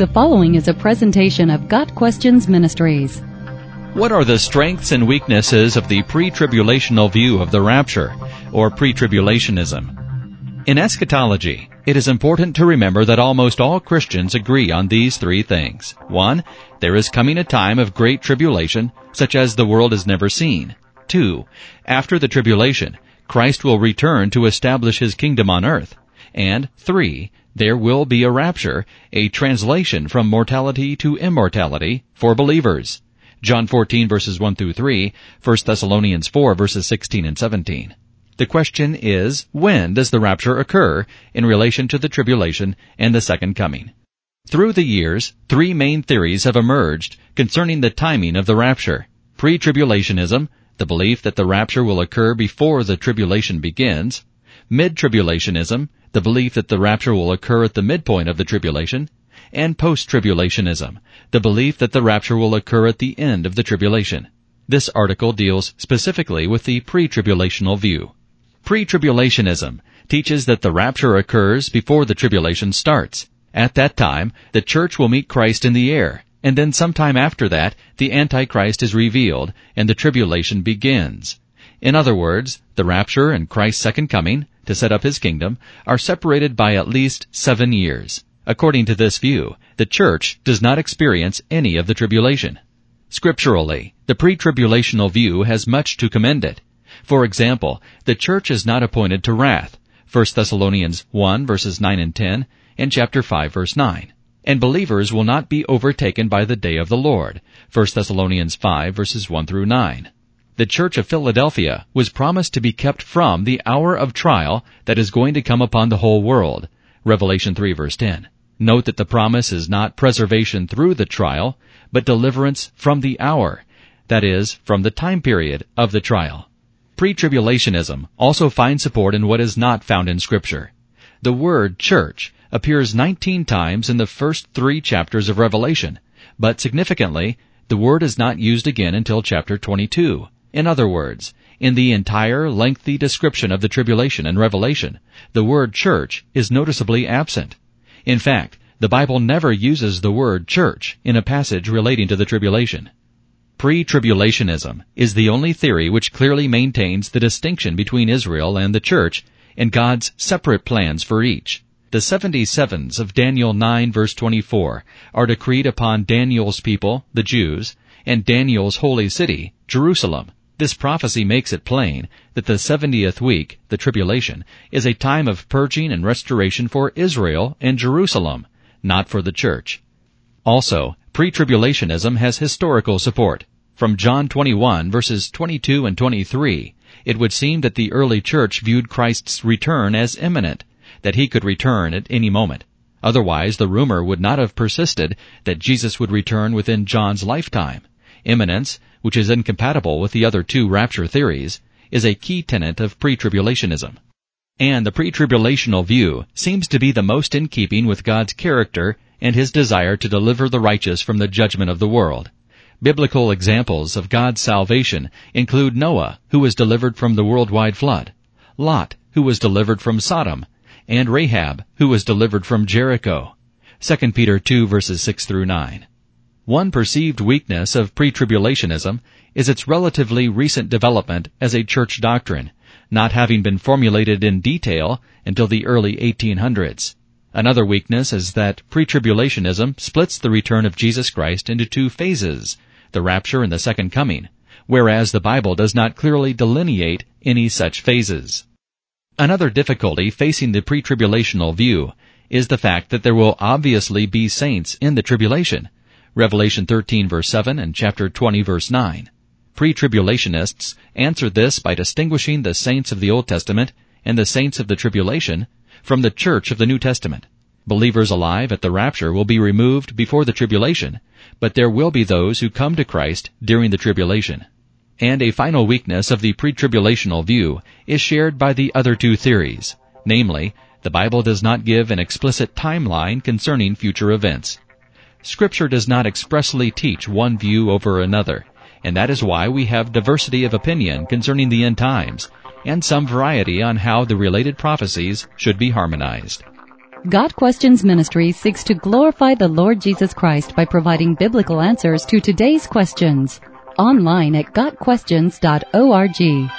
The following is a presentation of Got Questions Ministries. What are the strengths and weaknesses of the pre-tribulational view of the rapture, or pre-tribulationism? In eschatology, it is important to remember that almost all Christians agree on these three things. One, there is coming a time of great tribulation, such as the world has never seen. Two, after the tribulation, Christ will return to establish his kingdom on earth. And three, there will be a rapture, a translation from mortality to immortality for believers. John 14 verses 1 through 3, 1 Thessalonians 4 verses 16 and 17. The question is, when does the rapture occur in relation to the tribulation and the second coming? Through the years, three main theories have emerged concerning the timing of the rapture. Pre-tribulationism, the belief that the rapture will occur before the tribulation begins, mid-tribulationism, the belief that the rapture will occur at the midpoint of the tribulation, and post-tribulationism, the belief that the rapture will occur at the end of the tribulation. This article deals specifically with the pre-tribulational view. Pre-tribulationism teaches that the rapture occurs before the tribulation starts. At that time, the church will meet Christ in the air, and then sometime after that, the Antichrist is revealed, and the tribulation begins. In other words, the rapture and Christ's second coming, to set up his kingdom, are separated by at least seven years. According to this view, the church does not experience any of the tribulation. Scripturally, the pre-tribulational view has much to commend it. For example, the church is not appointed to wrath. 1 Thessalonians 1 verses 9 and 10 and chapter 5 verse 9. And believers will not be overtaken by the day of the Lord. 1 Thessalonians 5 verses 1 through 9 the church of Philadelphia was promised to be kept from the hour of trial that is going to come upon the whole world. Revelation 3 verse 10. Note that the promise is not preservation through the trial, but deliverance from the hour, that is, from the time period of the trial. Pre-tribulationism also finds support in what is not found in scripture. The word church appears 19 times in the first three chapters of Revelation, but significantly, the word is not used again until chapter 22. In other words, in the entire lengthy description of the tribulation and revelation, the word church is noticeably absent. In fact, the Bible never uses the word church in a passage relating to the tribulation. Pre-tribulationism is the only theory which clearly maintains the distinction between Israel and the church and God's separate plans for each. The seventy sevens of Daniel 9 verse 24 are decreed upon Daniel's people, the Jews, and Daniel's holy city, Jerusalem. This prophecy makes it plain that the 70th week, the tribulation, is a time of purging and restoration for Israel and Jerusalem, not for the church. Also, pre-tribulationism has historical support. From John 21 verses 22 and 23, it would seem that the early church viewed Christ's return as imminent, that he could return at any moment. Otherwise, the rumor would not have persisted that Jesus would return within John's lifetime. Imminence which is incompatible with the other two rapture theories, is a key tenet of pre-tribulationism. And the pre-tribulational view seems to be the most in keeping with God's character and his desire to deliver the righteous from the judgment of the world. Biblical examples of God's salvation include Noah, who was delivered from the worldwide flood, Lot, who was delivered from Sodom, and Rahab, who was delivered from Jericho. 2 Peter 2 verses 6 through 9. One perceived weakness of pre-tribulationism is its relatively recent development as a church doctrine, not having been formulated in detail until the early 1800s. Another weakness is that pre-tribulationism splits the return of Jesus Christ into two phases, the rapture and the second coming, whereas the Bible does not clearly delineate any such phases. Another difficulty facing the pre-tribulational view is the fact that there will obviously be saints in the tribulation, Revelation 13 verse 7 and chapter 20 verse 9. Pre-tribulationists answer this by distinguishing the saints of the Old Testament and the saints of the tribulation from the church of the New Testament. Believers alive at the rapture will be removed before the tribulation, but there will be those who come to Christ during the tribulation. And a final weakness of the pre-tribulational view is shared by the other two theories. Namely, the Bible does not give an explicit timeline concerning future events. Scripture does not expressly teach one view over another, and that is why we have diversity of opinion concerning the end times, and some variety on how the related prophecies should be harmonized. Got Questions Ministry seeks to glorify the Lord Jesus Christ by providing biblical answers to today's questions. Online at GotQuestions.org.